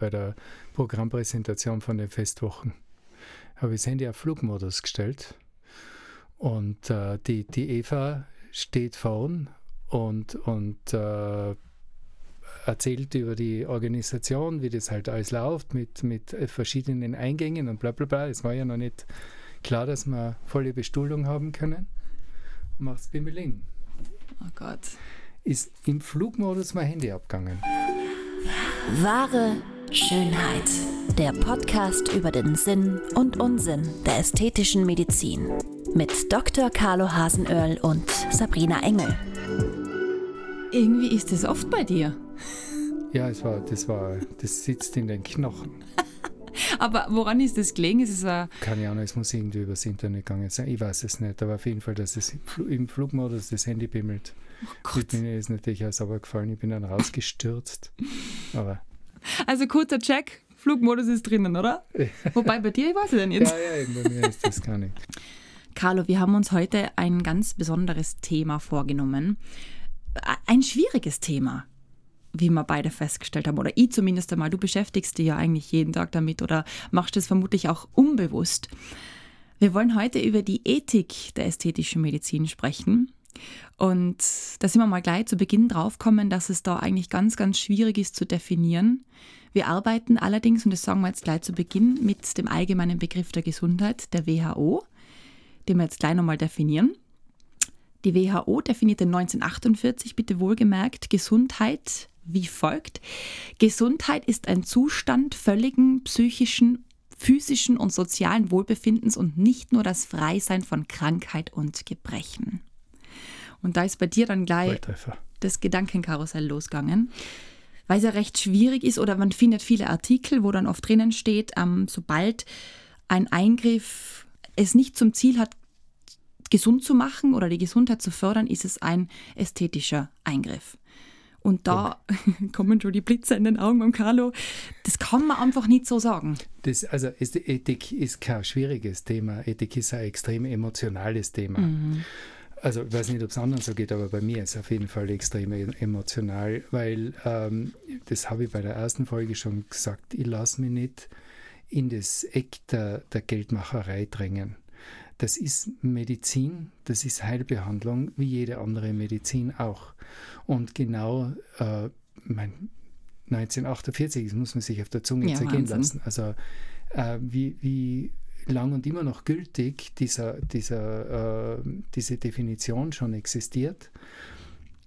bei der Programmpräsentation von den Festwochen. Habe ich das Handy auf Flugmodus gestellt und äh, die, die Eva steht vorn und, und äh, erzählt über die Organisation, wie das halt alles läuft, mit, mit verschiedenen Eingängen und bla bla bla. Es war ja noch nicht klar, dass wir volle Bestuhlung haben können. Macht's Bimmeling. Oh Gott. Ist im Flugmodus mein Handy abgegangen. Wahre Schönheit. Der Podcast über den Sinn und Unsinn der ästhetischen Medizin. Mit Dr. Carlo Hasenöhrl und Sabrina Engel. Irgendwie ist es oft bei dir. Ja, es war, das war, das sitzt in den Knochen. Aber woran ist das gelegen? Ist es ein Keine Ahnung, es muss irgendwie übers Internet gegangen sein. Ich weiß es nicht, aber auf jeden Fall, dass es im, Fl im Flugmodus das Handy bimmelt. oh Gott. mir ist natürlich auch sauber gefallen. Ich bin dann rausgestürzt. Aber Also kurzer Check, Flugmodus ist drinnen, oder? Wobei bei dir, ich weiß es denn jetzt. ja, ja, bei mir ist das gar nicht. Carlo, wir haben uns heute ein ganz besonderes Thema vorgenommen. Ein schwieriges Thema, wie wir beide festgestellt haben. Oder ich zumindest einmal. Du beschäftigst dich ja eigentlich jeden Tag damit oder machst es vermutlich auch unbewusst. Wir wollen heute über die Ethik der ästhetischen Medizin sprechen. Und da sind wir mal gleich zu Beginn draufkommen, dass es da eigentlich ganz, ganz schwierig ist zu definieren. Wir arbeiten allerdings, und das sagen wir jetzt gleich zu Beginn, mit dem allgemeinen Begriff der Gesundheit, der WHO den wir jetzt gleich nochmal definieren. Die WHO definierte 1948, bitte wohlgemerkt, Gesundheit wie folgt. Gesundheit ist ein Zustand völligen psychischen, physischen und sozialen Wohlbefindens und nicht nur das Freisein von Krankheit und Gebrechen. Und da ist bei dir dann gleich das Gedankenkarussell losgegangen, weil es ja recht schwierig ist oder man findet viele Artikel, wo dann oft drinnen steht, ähm, sobald ein Eingriff es nicht zum Ziel hat, gesund zu machen oder die Gesundheit zu fördern, ist es ein ästhetischer Eingriff. Und da kommen schon die Blitze in den Augen beim Carlo. Das kann man einfach nicht so sagen. Das, also Ethik ist kein schwieriges Thema. Ethik ist ein extrem emotionales Thema. Also ich weiß nicht, ob es anderen so geht, aber bei mir ist es auf jeden Fall extrem e- emotional, weil ähm, das habe ich bei der ersten Folge schon gesagt, ich lasse mich nicht in das Eck der, der Geldmacherei drängen. Das ist Medizin, das ist Heilbehandlung, wie jede andere Medizin auch. Und genau, äh, mein 1948, das muss man sich auf der Zunge Ja, zergehen Wahnsinn. lassen. Also äh, wie, wie lang und immer noch gültig dieser, dieser, äh, diese Definition schon existiert.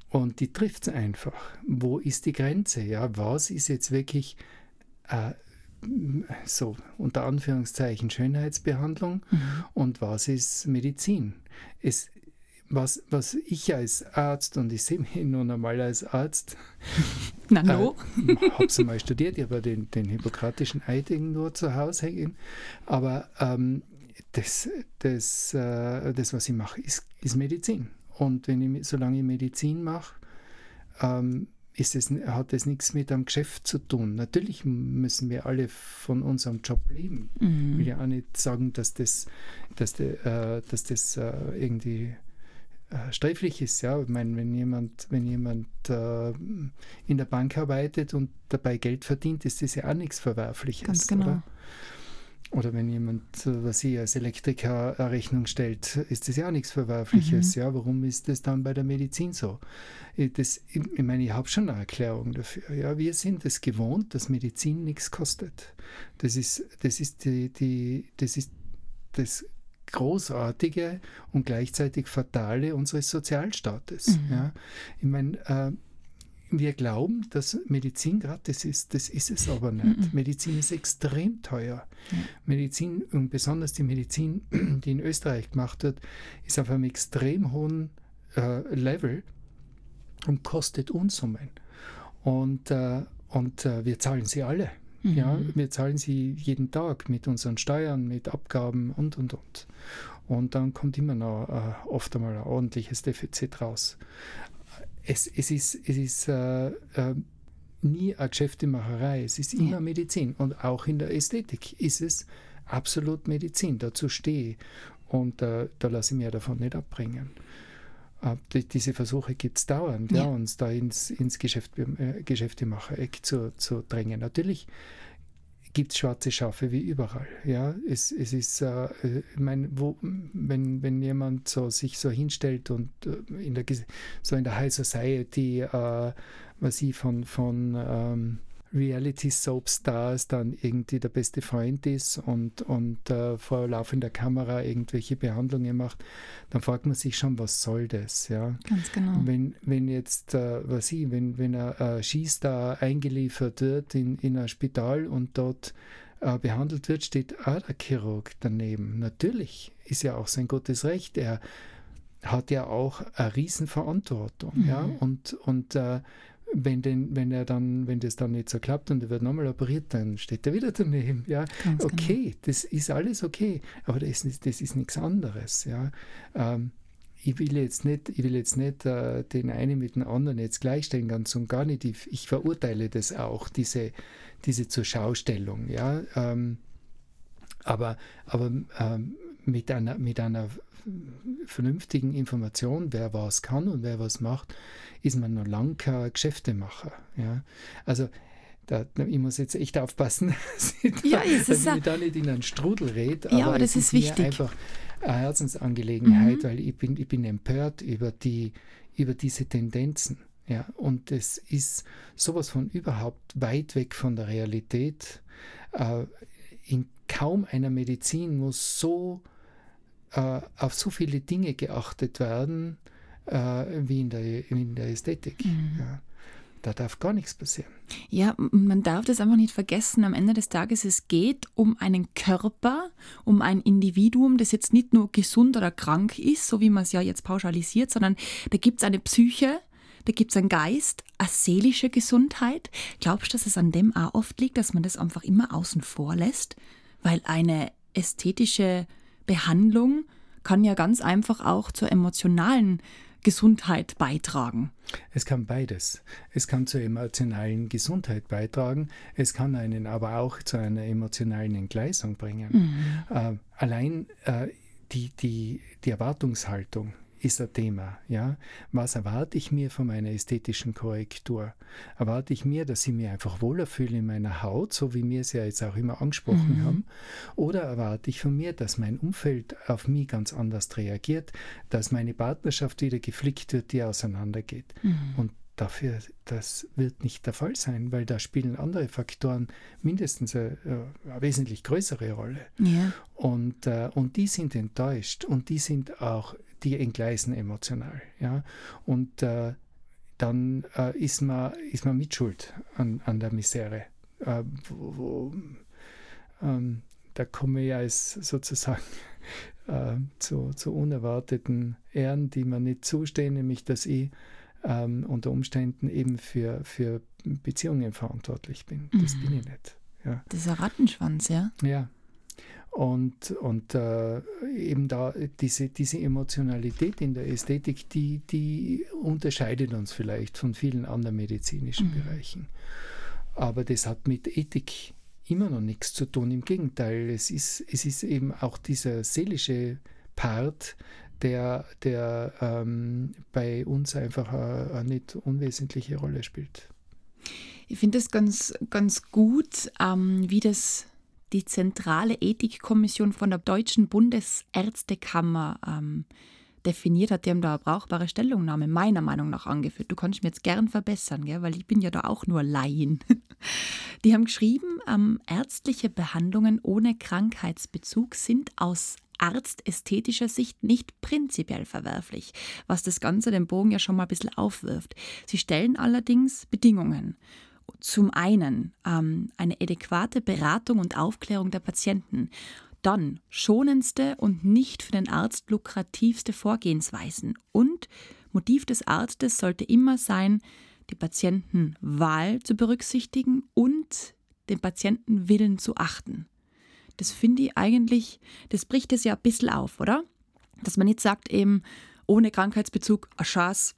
Und die trifft es einfach. Wo ist die Grenze? Ja, was ist jetzt wirklich äh, so unter Anführungszeichen Schönheitsbehandlung und was ist Medizin? Es, was, was ich als Arzt, und ich sehe mich nun einmal als Arzt, Na no. äh, habe es mal studiert, ich habe den, den hippokratischen Eid irgendwo zu Hause hängen, aber ähm, das, das, äh, das, was ich mache, ist, ist Medizin. Und wenn ich, solange ich Medizin mache, ähm, ist es, hat das nichts mit einem Geschäft zu tun. Natürlich müssen wir alle von unserem Job leben. Ich will ja auch nicht sagen, dass das, dass de, äh, dass das äh, irgendwie sträflich ist. Ja? Ich meine, wenn jemand, wenn jemand äh, in der Bank arbeitet und dabei Geld verdient, ist das ja auch nichts Verwerfliches. Ganz genau. Oder? Oder wenn jemand, äh, was ich als Elektriker eine Rechnung stellt, ist das ja auch nichts Verwerfliches. Ja, warum ist das dann bei der Medizin so? Ich- Das, ich meine, ich habe schon eine Erklärung dafür. Ja, wir sind es gewohnt, dass Medizin nichts kostet. Das ist, das ist die, die, das ist das Großartige und gleichzeitig Fatale unseres Sozialstaates. Ja. Ich meine, äh, wir glauben, dass Medizin gratis ist. Das ist es aber nicht. Medizin ist extrem teuer. Medizin und besonders die Medizin, die in Österreich gemacht wird, ist auf einem extrem hohen äh, Level und kostet Unsummen. Und, äh, und äh, wir zahlen sie alle. Ja, wir zahlen sie jeden Tag mit unseren Steuern, mit Abgaben und und und. Und dann kommt immer noch äh, oft einmal ein ordentliches Defizit raus. Es, es ist, es ist äh, äh, nie eine Geschäftemacherei, es ist immer Ja. Medizin. Und auch in der Ästhetik ist es absolut Medizin. Dazu stehe ich. Und äh, da lasse ich mir davon nicht abbringen. Die, diese Versuche gibt es dauernd, ja. ja. uns da ins, ins Geschäft, äh, Geschäftemacher-Eck zu, zu drängen. Natürlich gibt es schwarze Schafe wie überall. Ja, es, es ist, äh, ich meine, wo, wenn, wenn jemand so sich so hinstellt und äh, in der so in der High Society, äh, was ich von, von ähm, Reality-Soap-Stars dann irgendwie der beste Freund ist und, und äh, vor laufender Kamera irgendwelche Behandlungen macht, dann fragt man sich schon, was soll das? Ja? Ganz genau. Wenn, wenn jetzt, äh, was ich, wenn, wenn ein äh, Skistar eingeliefert wird in, in ein Spital und dort äh, behandelt wird, steht auch der Chirurg daneben. Natürlich ist ja auch sein gutes Recht. Er hat ja auch eine Riesenverantwortung. Mhm. Ja? Und, und äh, wenn, den, wenn er dann, wenn das dann nicht so klappt und er wird nochmal operiert, dann steht er wieder daneben. Ja, Ganz okay, genau. das ist alles okay, aber das ist, das ist nichts anderes. Ja. Ähm, ich will jetzt nicht, ich will jetzt nicht äh, den einen mit dem anderen jetzt gleichstellen, ganz und gar nicht. Ich, ich verurteile das auch, diese, diese Zurschaustellung. Ja. Ähm, aber aber ähm, mit, einer, mit einer vernünftigen Information, wer was kann und wer was macht, ist man noch lange kein Geschäftemacher. Ja? Also da, ich muss jetzt echt aufpassen, ja, dass ich da nicht in einen Strudel rede. Ja, aber, aber das ist, ist wichtig. einfach eine Herzensangelegenheit, mhm. weil ich bin, ich bin empört über, die, über diese Tendenzen. Ja, und es ist sowas von überhaupt weit weg von der Realität. Äh, in kaum einer Medizin muss so äh, auf so viele Dinge geachtet werden äh, wie in der, in der Ästhetik. Mhm. Ja. Da darf gar nichts passieren. Ja, man darf das einfach nicht vergessen. Am Ende des Tages, es geht um einen Körper, um ein Individuum, das jetzt nicht nur gesund oder krank ist, so wie man es ja jetzt pauschalisiert, sondern da gibt es eine Psyche, da gibt es einen Geist, eine seelische Gesundheit. Glaubst du, dass es an dem auch oft liegt, dass man das einfach immer außen vor lässt? Weil eine ästhetische Behandlung kann ja ganz einfach auch zur emotionalen Gesundheit beitragen. Es kann beides. Es kann zur emotionalen Gesundheit beitragen, es kann einen aber auch zu einer emotionalen Entgleisung bringen. Mhm. Äh, allein äh, die, die, die Erwartungshaltung ist ein Thema. Ja? Was erwarte ich mir von meiner ästhetischen Korrektur? Erwarte ich mir, dass ich mich einfach wohler fühle in meiner Haut, so wie wir es ja jetzt auch immer angesprochen mhm. haben? Oder erwarte ich von mir, dass mein Umfeld auf mich ganz anders reagiert, dass meine Partnerschaft wieder geflickt wird, die auseinandergeht? Mhm. Und dafür, das wird nicht der Fall sein, weil da spielen andere Faktoren mindestens eine, eine wesentlich größere Rolle. Ja. Und, äh, und die sind enttäuscht und die sind auch, die entgleisen emotional. Ja? Und äh, dann äh, ist, man, ist man mitschuld an, an der Misere. Äh, wo, wo, ähm, da komme ich als sozusagen äh, zu, zu unerwarteten Ehren, die mir nicht zustehen, nämlich dass ich ähm, unter Umständen eben für, für Beziehungen verantwortlich bin. Das mhm. bin ich nicht. Ja. Das ist ein Rattenschwanz, ja? Ja. Und, und äh, eben da diese, diese Emotionalität in der Ästhetik, die, die unterscheidet uns vielleicht von vielen anderen medizinischen mhm. Bereichen. Aber das hat mit Ethik immer noch nichts zu tun. Im Gegenteil, es ist, es ist eben auch dieser seelische Part, der, der ähm, bei uns einfach eine, eine nicht unwesentliche Rolle spielt. Ich finde es ganz, ganz gut, ähm, wie das die zentrale Ethikkommission von der Deutschen Bundesärztekammer ähm, definiert hat. Die haben da eine brauchbare Stellungnahme meiner Meinung nach angeführt. Du kannst mir jetzt gern verbessern, gell? weil ich bin ja da auch nur Laien. Die haben geschrieben, ähm, ärztliche Behandlungen ohne Krankheitsbezug sind aus arztästhetischer Sicht nicht prinzipiell verwerflich, was das Ganze den Bogen ja schon mal ein bisschen aufwirft. Sie stellen allerdings Bedingungen. Zum einen ähm, eine adäquate Beratung und Aufklärung der Patienten. Dann schonendste und nicht für den Arzt lukrativste Vorgehensweisen. Und Motiv des Arztes sollte immer sein, die Patientenwahl zu berücksichtigen und den Patientenwillen zu achten. Das finde ich eigentlich, das bricht es ja ein bisschen auf, oder? Dass man nicht sagt eben, ohne Krankheitsbezug, a Chance,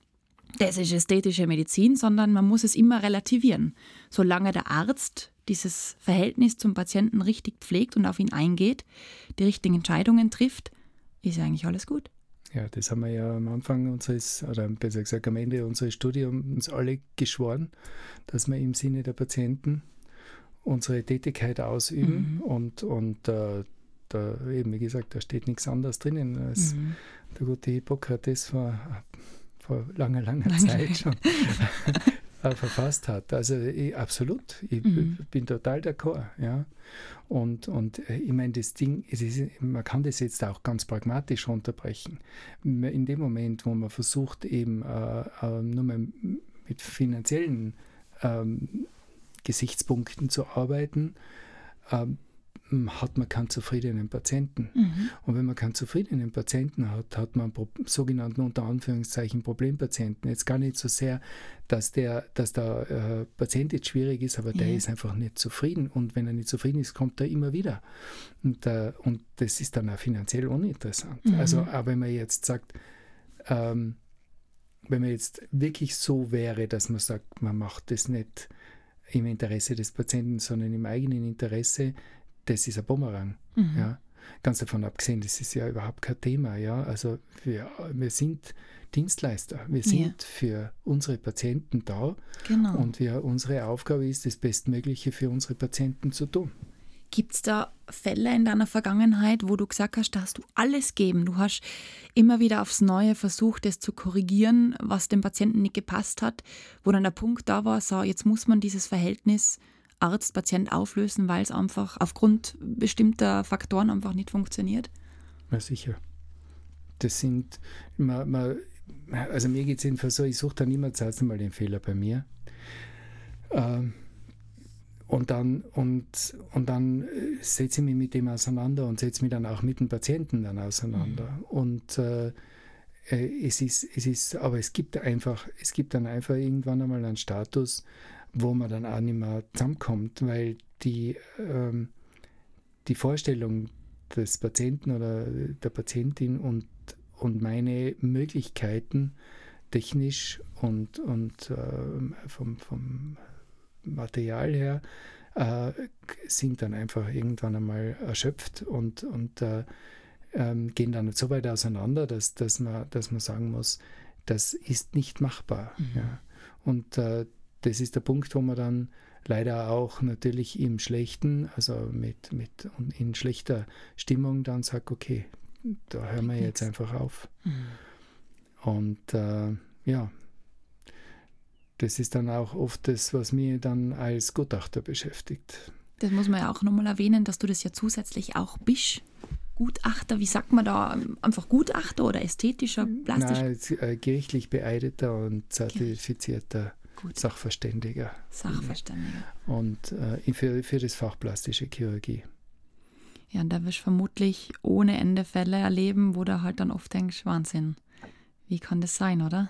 das ist ästhetische Medizin, sondern man muss es immer relativieren. Solange der Arzt dieses Verhältnis zum Patienten richtig pflegt und auf ihn eingeht, die richtigen Entscheidungen trifft, ist eigentlich alles gut. Ja, das haben wir ja am Anfang unseres, oder besser gesagt am Ende unseres Studiums uns alle geschworen, dass wir im Sinne der Patienten unsere Tätigkeit ausüben mhm. und, und äh, da eben, wie gesagt, da steht nichts anderes drinnen, als mhm. der gute Hippokrates vor, vor langer, langer Lange. Zeit schon äh, verfasst hat. Also ich, absolut, ich mhm. bin total d'accord. Ja. Und, und äh, ich meine, das Ding, ist, man kann das jetzt auch ganz pragmatisch runterbrechen. In dem Moment, wo man versucht, eben äh, äh, nur mal mit finanziellen ähm, Gesichtspunkten zu arbeiten, ähm, hat man keinen zufriedenen Patienten. Mhm. Und wenn man keinen zufriedenen Patienten hat, hat man einen sogenannten unter Anführungszeichen Problempatienten. Jetzt gar nicht so sehr, dass der, dass der äh, Patient jetzt schwierig ist, aber der ist einfach nicht zufrieden. Und wenn er nicht zufrieden ist, kommt er immer wieder. Und, äh, und das ist dann auch finanziell uninteressant. Mhm. Also, aber wenn man jetzt sagt, ähm, wenn man jetzt wirklich so wäre, dass man sagt, man macht das nicht im Interesse des Patienten, sondern im eigenen Interesse, das ist ein Bumerang. Mhm. Ja. Ganz davon abgesehen, das ist ja überhaupt kein Thema. Ja. Also wir, wir sind Dienstleister. Wir sind ja. für unsere Patienten da. Genau. Und wir, unsere Aufgabe ist, das Bestmögliche für unsere Patienten zu tun. Gibt es da Fälle in deiner Vergangenheit, wo du gesagt hast, da hast du alles gegeben? Du hast immer wieder aufs Neue versucht, das zu korrigieren, was dem Patienten nicht gepasst hat, wo dann der Punkt da war, so, jetzt muss man dieses Verhältnis Arzt-Patient auflösen, weil es einfach aufgrund bestimmter Faktoren einfach nicht funktioniert? Na sicher. Das sind, man, man, also mir geht es jedenfalls so, ich suche dann immer zuerst einmal den Fehler bei mir. Ähm, und dann, und, und dann äh, setze ich mich mit dem auseinander und setze mich dann auch mit dem Patienten dann auseinander. Mhm. Und äh, äh, es ist, es ist, aber es gibt einfach, es gibt dann einfach irgendwann einmal einen Status, wo man dann auch nicht mehr zusammenkommt, weil die, ähm, die Vorstellung des Patienten oder der Patientin und, und meine Möglichkeiten technisch und, und äh, vom, vom Material her äh, sind dann einfach irgendwann einmal erschöpft und, und äh, ähm, gehen dann so weit auseinander, dass, dass, man, dass man sagen muss, das ist nicht machbar. Mhm. Ja. Und äh, das ist der Punkt, wo man dann leider auch natürlich im Schlechten, also mit, mit in schlechter Stimmung dann sagt, okay, da hören wir jetzt einfach auf. Mhm. Und äh, ja, das ist dann auch oft das, was mich dann als Gutachter beschäftigt. Das muss man ja auch nochmal erwähnen, dass du das ja zusätzlich auch bist. Gutachter, wie sagt man da? Einfach Gutachter oder ästhetischer, plastischer? Nein, äh, gerichtlich beeideter und zertifizierter Gut. Sachverständiger. Sachverständiger. Und äh, für, für das Fach plastische Chirurgie. Ja, und da wirst du vermutlich ohne Ende Fälle erleben, wo du halt dann oft denkst, Wahnsinn, wie kann das sein, oder?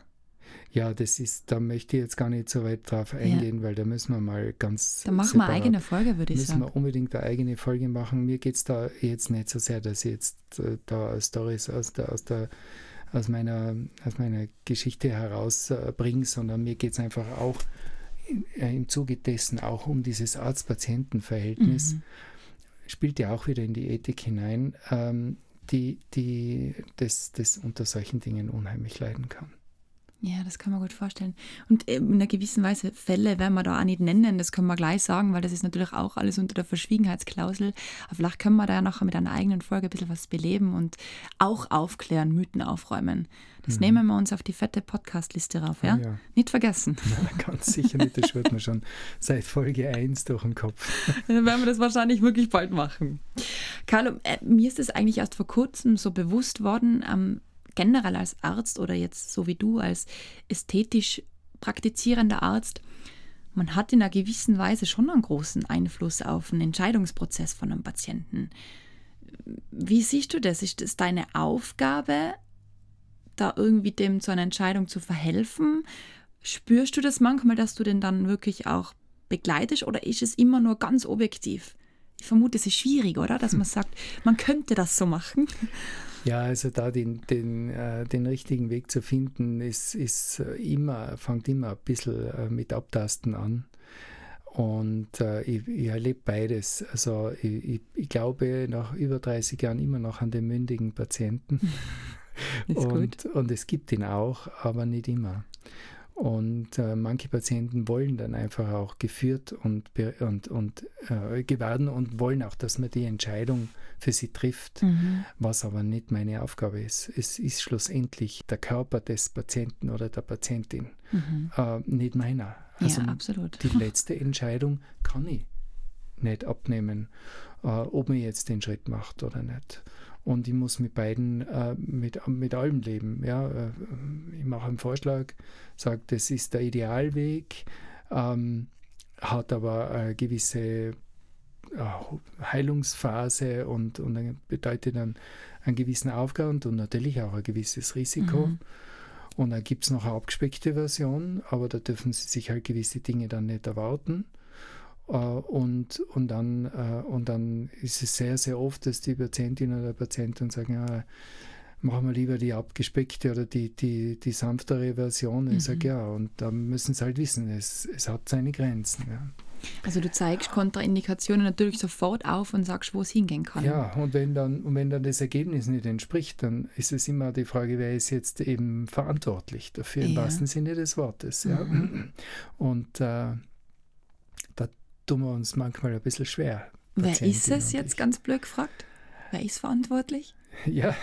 Ja, das ist, da möchte ich jetzt gar nicht so weit drauf eingehen, ja. weil da müssen wir mal ganz. Da machen wir eine eigene Folge, würde ich müssen sagen. Müssen wir unbedingt eine eigene Folge machen. Mir geht es da jetzt nicht so sehr, dass ich jetzt äh, da Stories aus der, aus der aus meiner, aus meiner Geschichte herausbringe, äh, sondern mir geht es einfach auch äh, im Zuge dessen auch um dieses Arzt-Patienten-Verhältnis. Mhm. Spielt ja auch wieder in die Ethik hinein, ähm, die, die das, das unter solchen Dingen unheimlich leiden kann. Ja, das kann man gut vorstellen. Und in einer gewissen Weise Fälle werden wir da auch nicht nennen, das können wir gleich sagen, weil das ist natürlich auch alles unter der Verschwiegenheitsklausel. Aber vielleicht können wir da ja nachher mit einer eigenen Folge ein bisschen was beleben und auch aufklären, Mythen aufräumen. Das mhm. nehmen wir uns auf die fette Podcast-Liste rauf, ja? ja? Nicht vergessen. Ja, ganz sicher nicht, das schwört mir schon seit Folge 1 durch den Kopf. Dann werden wir das wahrscheinlich wirklich bald machen. Carlo, äh, mir ist es eigentlich erst vor kurzem so bewusst worden, am generell als Arzt oder jetzt so wie du als ästhetisch praktizierender Arzt, man hat in einer gewissen Weise schon einen großen Einfluss auf den Entscheidungsprozess von einem Patienten. Wie siehst du das? Ist es deine Aufgabe, da irgendwie dem zu einer Entscheidung zu verhelfen? Spürst du das manchmal, dass du den dann wirklich auch begleitest oder ist es immer nur ganz objektiv? Ich vermute, es ist schwierig, oder? Dass man sagt, man könnte das so machen. Ja, also da den, den, äh, den richtigen Weg zu finden, ist, ist äh, immer, fängt immer ein bisschen äh, mit Abtasten an. Und äh, ich, ich, erlebe beides. Also ich, ich, ich, glaube nach über 30 Jahren immer noch an den mündigen Patienten. und, und es gibt ihn auch, aber nicht immer. Und äh, manche Patienten wollen dann einfach auch geführt und, und, und äh, werden und wollen auch, dass man die Entscheidung für sie trifft, mhm. was aber nicht meine Aufgabe ist. Es ist schlussendlich der Körper des Patienten oder der Patientin, mhm. äh, nicht meiner. Also ja, absolut. Die letzte Entscheidung kann ich nicht abnehmen, äh, ob man jetzt den Schritt macht oder nicht und ich muss mit beiden, äh, mit, mit allem leben. Ja? Äh, ich mache einen Vorschlag, sage, das ist der Idealweg, ähm, hat aber eine gewisse äh, Heilungsphase und, und dann bedeutet dann einen gewissen Aufwand und natürlich auch ein gewisses Risiko. Mhm. Und dann gibt es noch eine abgespeckte Version, aber da dürfen Sie sich halt gewisse Dinge dann nicht erwarten. Äh, und, und, dann, äh, und dann ist es sehr, sehr oft, dass die Patientin oder der Patient dann sagen, ja, machen wir lieber die abgespeckte oder die, die, die sanftere Version. Mhm. Ich sage, ja, und da müssen sie halt wissen, es, es hat seine Grenzen. Ja. Also du zeigst Kontraindikationen natürlich sofort auf und sagst, wo es hingehen kann. Ja, und wenn dann, und wenn dann das Ergebnis nicht entspricht, dann ist es immer die Frage, wer ist jetzt eben verantwortlich dafür, im ja. wahrsten Sinne des Wortes. Ja. Mhm. Und äh, tun wir uns manchmal ein bisschen schwer. Wer ist es jetzt ich. ganz blöd gefragt? Wer ist verantwortlich? Ja.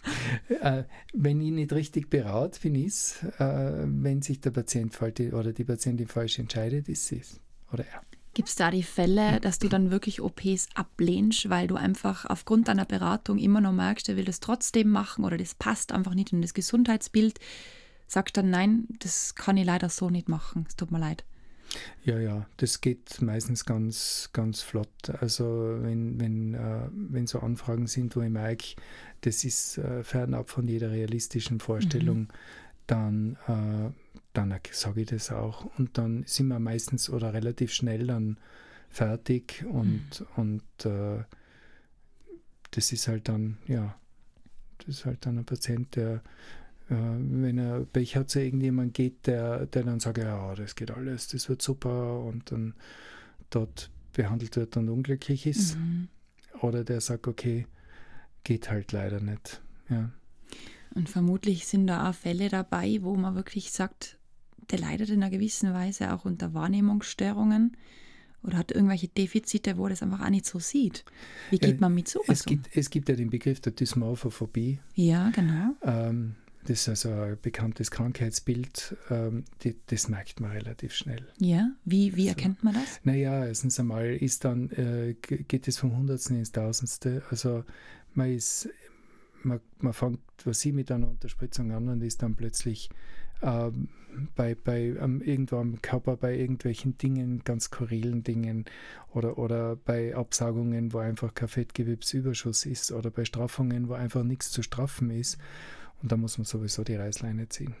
äh, wenn ich nicht richtig berate, bin ich es. Äh, wenn sich der Patient oder die Patientin falsch entscheidet, ist sie es. Oder er. Gibt es da die Fälle, dass du dann wirklich OPs ablehnst, weil du einfach aufgrund deiner Beratung immer noch merkst, er will das trotzdem machen oder das passt einfach nicht in das Gesundheitsbild? Sagst dann, nein, das kann ich leider so nicht machen. Es tut mir leid. Ja, ja, das geht meistens ganz, ganz flott. Also wenn, wenn, äh, wenn so Anfragen sind, wo ich merke, das ist äh, fernab von jeder realistischen Vorstellung, mhm. dann, äh, dann sage ich das auch. Und dann sind wir meistens oder relativ schnell dann fertig und, mhm. und äh, das ist halt dann, ja, das ist halt dann ein Patient, der wenn er Pech hat zu irgendjemand geht, der, der dann sagt, ja, das geht alles, das wird super und dann dort behandelt wird und unglücklich ist. Mhm. Oder der sagt, okay, geht halt leider nicht. Ja. Und vermutlich sind da auch Fälle dabei, wo man wirklich sagt, der leidet in einer gewissen Weise auch unter Wahrnehmungsstörungen oder hat irgendwelche Defizite, wo er das einfach auch nicht so sieht. Wie geht man mit sowas es um? Gibt, es gibt ja den Begriff der Dysmorphophobie. Ja, genau. Ähm, das ist also ein bekanntes Krankheitsbild, ähm, die, das merkt man relativ schnell. Ja, wie, wie erkennt man das? Naja, erstens einmal ist dann, äh, geht es vom Hundertsten ins Tausendste. Also man ist, man, man fängt, was sie mit einer Unterspritzung an und ist dann plötzlich äh, bei, bei um, irgendwo am Körper bei irgendwelchen Dingen, ganz skurrilen Dingen oder, oder bei Absagungen, wo einfach kein Fettgewebsüberschuss ist oder bei Straffungen, wo einfach nichts zu straffen ist. Und da muss man sowieso die Reißleine ziehen.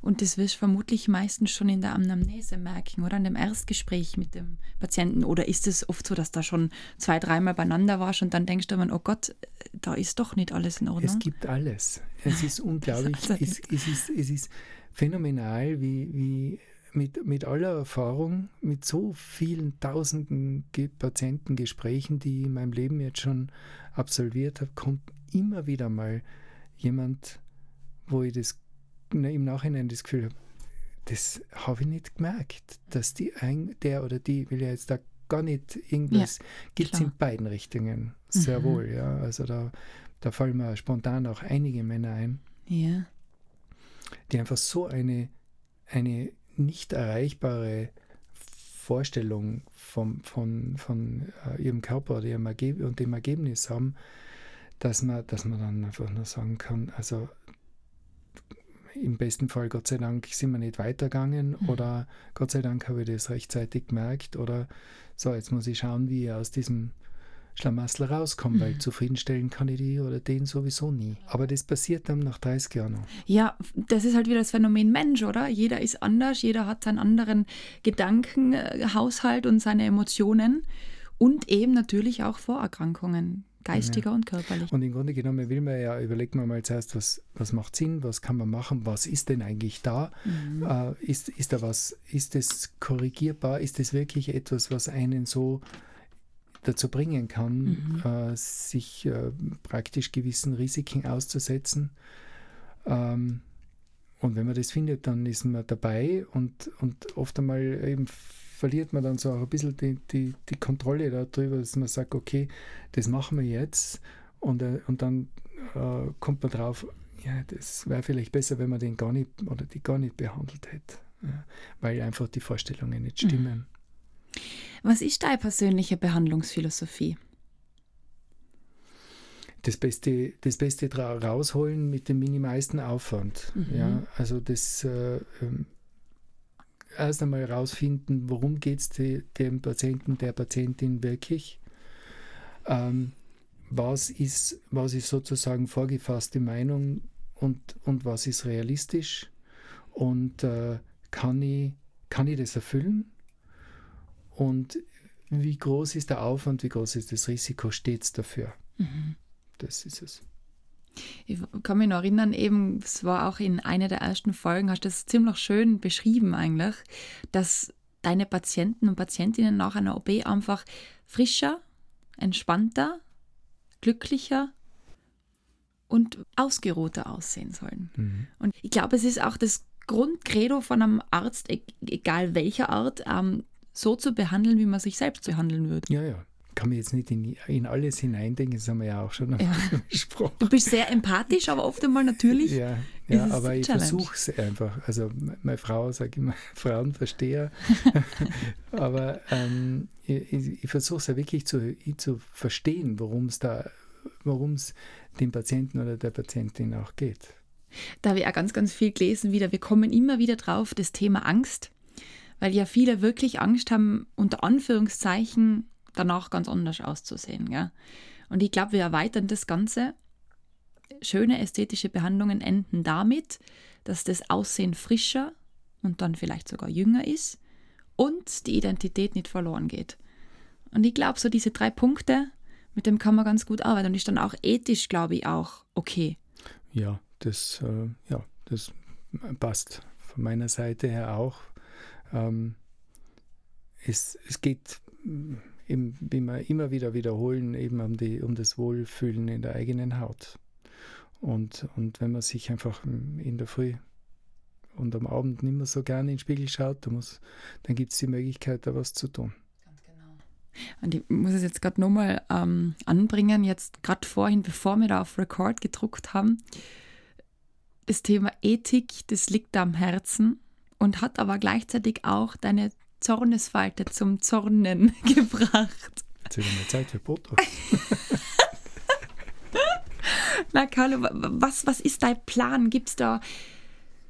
Und das wirst du vermutlich meistens schon in der Anamnese merken oder in dem Erstgespräch mit dem Patienten. Oder ist es oft so, dass da schon zwei, dreimal beieinander warst und dann denkst du immer, oh Gott, da ist doch nicht alles in Ordnung? Es gibt alles. Es ist unglaublich. es, es, ist, es ist phänomenal, wie, wie mit, mit aller Erfahrung, mit so vielen tausenden Patientengesprächen, die ich in meinem Leben jetzt schon absolviert habe, kommt immer wieder mal jemand wo ich das im Nachhinein das Gefühl habe, das habe ich nicht gemerkt, dass die ein, der oder die will ja jetzt da gar nicht irgendwas, ja, gibt es in beiden Richtungen, sehr mhm. wohl, ja. Also da, da fallen mir spontan auch einige Männer ein, ja. die einfach so eine, eine nicht erreichbare Vorstellung vom, von, von uh, ihrem Körper oder ihrem Ergeb und dem Ergebnis haben, dass man, dass man dann einfach nur sagen kann, also im besten Fall, Gott sei Dank, sind wir nicht weitergegangen mhm. oder Gott sei Dank habe ich das rechtzeitig gemerkt oder so, jetzt muss ich schauen, wie ich aus diesem Schlamassel rauskomme, mhm. weil zufriedenstellen kann ich die oder den sowieso nie. Aber das passiert dann nach 30 Jahren noch. Ja, das ist halt wieder das Phänomen Mensch, oder? Jeder ist anders, jeder hat seinen anderen Gedankenhaushalt und seine Emotionen und eben natürlich auch Vorerkrankungen. Geistiger ja. und körperlich. Und im Grunde genommen will man ja, überlegt man mal zuerst, was, was macht Sinn, was kann man machen, was ist denn eigentlich da? Mhm. Äh, ist, ist da was, ist es korrigierbar? Ist es wirklich etwas, was einen so dazu bringen kann, mhm. äh, sich äh, praktisch gewissen Risiken auszusetzen? Ähm, und wenn man das findet, dann ist man dabei und, und oft einmal eben verliert man dann so auch ein bisschen die, die, die Kontrolle darüber, dass man sagt, okay, das machen wir jetzt und, äh, und dann äh, kommt man drauf, ja, das wäre vielleicht besser, wenn man den gar nicht oder die gar nicht behandelt hätte, ja, weil einfach die Vorstellungen nicht stimmen. Was ist deine persönliche Behandlungsphilosophie? das Beste, das Beste rausholen mit dem minimalsten Aufwand. Mhm. Ja, also das äh, ähm, erst einmal herausfinden, worum geht es dem Patienten, der Patientin wirklich. Ähm, was, ist, was ist sozusagen vorgefasste Meinung und, und was ist realistisch und äh, kann, ich, kann ich das erfüllen? Und wie groß ist der Aufwand, wie groß ist das Risiko stets dafür? Mhm das ist es. Ich kann mich noch erinnern, eben, es war auch in einer der ersten Folgen, hast du das ziemlich schön beschrieben eigentlich, dass deine Patienten und Patientinnen nach einer OP einfach frischer, entspannter, glücklicher und ausgeruhter aussehen sollen. Mhm. Und ich glaube, es ist auch das Grundcredo von einem Arzt, e-, egal welcher Art, ähm, so zu behandeln, wie man sich selbst behandeln würde. Ja, ja kann mir jetzt nicht in, in alles hineindenken, das haben wir ja auch schon ja. gesprochen. Du bist sehr empathisch, aber oft einmal natürlich. Ja, ja aber ich versuche es einfach. Also meine Frau sagt immer, Frauen verstehe. aber ähm, ich, ich versuche es ja wirklich zu, zu verstehen, worum es da, worum es dem Patienten oder der Patientin auch geht. Da habe ich auch ganz, ganz viel gelesen wieder. Wir kommen immer wieder drauf, das Thema Angst, weil ja viele wirklich Angst haben, unter Anführungszeichen danach ganz anders auszusehen. Gell? Und ich glaube, wir erweitern das Ganze. Schöne ästhetische Behandlungen enden damit, dass das Aussehen frischer und dann vielleicht sogar jünger ist und die Identität nicht verloren geht. Und ich glaube, so diese drei Punkte, mit dem kann man ganz gut arbeiten und ist dann auch ethisch, glaube ich, auch okay. Ja, das, äh, ja, das passt von meiner Seite her auch. Ähm, es, es geht eben, wie wir immer wieder wiederholen, eben um, die, um das Wohlfühlen in der eigenen Haut. Und, und wenn man sich einfach in der Früh und am Abend nicht mehr so gerne in den Spiegel schaut, dann, dann gibt es die Möglichkeit, da was zu tun. Genau. Und ich muss es jetzt gerade nochmal ähm, anbringen, jetzt gerade vorhin, bevor wir da auf Record gedruckt haben, das Thema Ethik, das liegt da am Herzen und hat aber gleichzeitig auch deine Zornesfalte zum Zornen gebracht. Jetzt wieder mal Zeit für Botox. Na, Carlo, was, was ist dein Plan? Gibt es da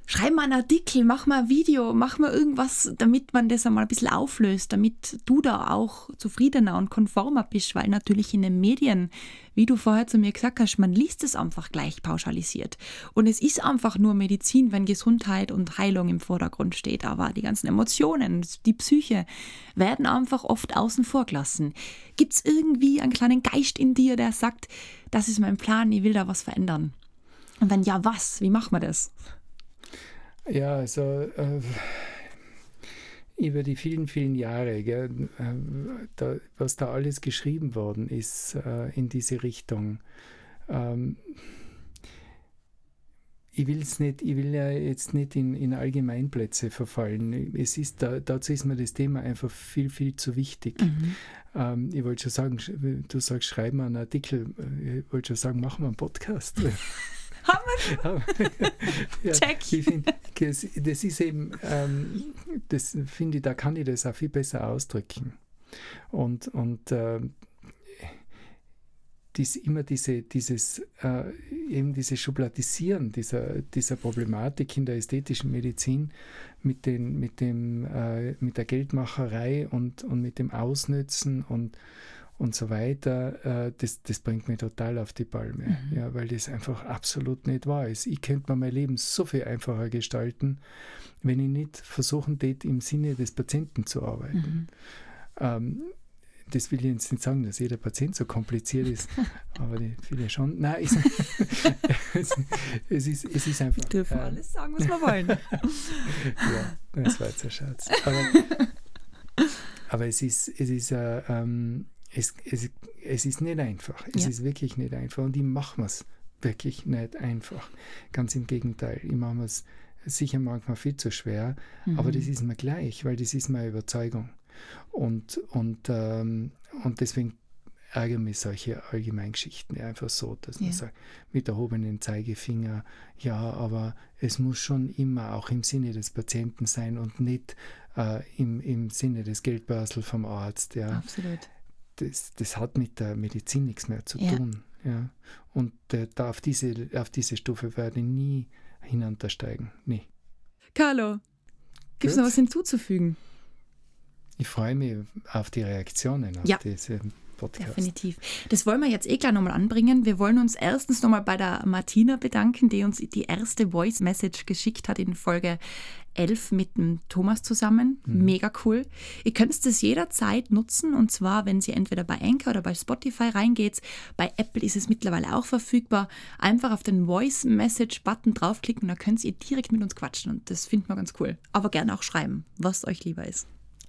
schreib mal einen Artikel, mach mal ein Video, mach mal irgendwas, damit man das einmal ein bisschen auflöst, damit du da auch zufriedener und konformer bist, weil natürlich in den Medien, wie du vorher zu mir gesagt hast, man liest es einfach gleich pauschalisiert. Und es ist einfach nur Medizin, wenn Gesundheit und Heilung im Vordergrund steht, aber die ganzen Emotionen, die Psyche werden einfach oft außen vor gelassen. Gibt es irgendwie einen kleinen Geist in dir, der sagt, das ist mein Plan, ich will da was verändern? Und wenn ja, was? Wie machen wir das? Ja, also äh, über die vielen, vielen Jahre, gell, äh, da, was da alles geschrieben worden ist äh, in diese Richtung. Ähm, ich will es nicht, ich will ja jetzt nicht in, in Allgemeinplätze verfallen. Es ist da, dazu ist mir das Thema einfach viel, viel zu wichtig. Mhm. Ähm, ich wollte schon sagen, du sagst, schreiben wir einen Artikel. Ich wollte schon sagen, machen wir einen Podcast. Haben wir ja, Check. Ich find, das, das ist eben, ähm, das finde ich, da kann ich das auch viel besser ausdrücken. Und, und äh, dies, immer diese, dieses, äh, eben dieses Schubladisieren dieser, dieser Problematik in der ästhetischen Medizin mit, den, mit, dem, äh, mit der Geldmacherei und, und mit dem Ausnützen und, und so weiter, äh, das, das bringt mich total auf die Palme, mhm. ja, weil das einfach absolut nicht wahr ist. Ich könnte mir mein Leben so viel einfacher gestalten, wenn ich nicht versuchen tät, im Sinne des Patienten zu arbeiten. Mhm. Ähm, das will ich jetzt nicht sagen, dass jeder Patient so kompliziert ist, aber die viele schon. Nein, es, es, ist, es ist einfach. Wir dürfen äh, alles sagen, was wir wollen. ja, das war jetzt ein Schatz. Aber, aber es ist, es ist äh, ähm, es, es, es ist nicht einfach. Es ja. ist wirklich nicht einfach. Und ich mache es wirklich nicht einfach. Ganz im Gegenteil. Ich mache mir es sicher manchmal viel zu schwer, mhm. aber das ist mir gleich, weil das ist meine Überzeugung. Und, und, ähm, und deswegen ärgern mich solche Allgemeingeschichten einfach so, dass ja. man sagt, mit erhobenen Zeigefinger, ja, aber es muss schon immer auch im Sinne des Patienten sein und nicht äh, im, im Sinne des Geldbörsel vom Arzt. Ja. Absolut. Das, das hat mit der Medizin nichts mehr zu ja. tun. Ja. Und äh, da auf, diese, auf diese Stufe werde ich nie hinuntersteigen. Nie. Carlo, gibt es noch was hinzuzufügen? Ich freue mich auf die Reaktionen auf ja. diese Podcast. Definitiv. Das wollen wir jetzt eh gleich nochmal anbringen. Wir wollen uns erstens nochmal bei der Martina bedanken, die uns die erste Voice Message geschickt hat in Folge 11 mit dem Thomas zusammen. Mhm. Mega cool. Ihr könnt es jederzeit nutzen und zwar, wenn Sie entweder bei Anchor oder bei Spotify reingeht. Bei Apple ist es mittlerweile auch verfügbar. Einfach auf den Voice Message Button draufklicken, dann könnt ihr direkt mit uns quatschen und das finden wir ganz cool. Aber gerne auch schreiben, was euch lieber ist.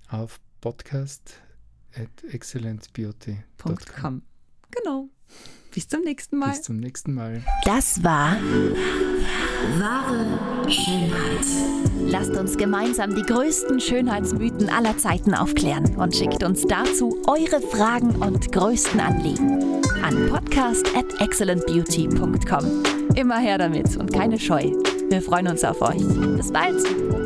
Auf Podcast at excellentbeauty.com. Genau. Bis zum nächsten Mal. Bis zum nächsten Mal. Das war wahre Schönheit. Lasst uns gemeinsam die größten Schönheitsmythen aller Zeiten aufklären und schickt uns dazu eure Fragen und größten Anliegen an podcast at excellentbeauty.com. Immer her damit und keine Scheu. Wir freuen uns auf euch. Bis bald.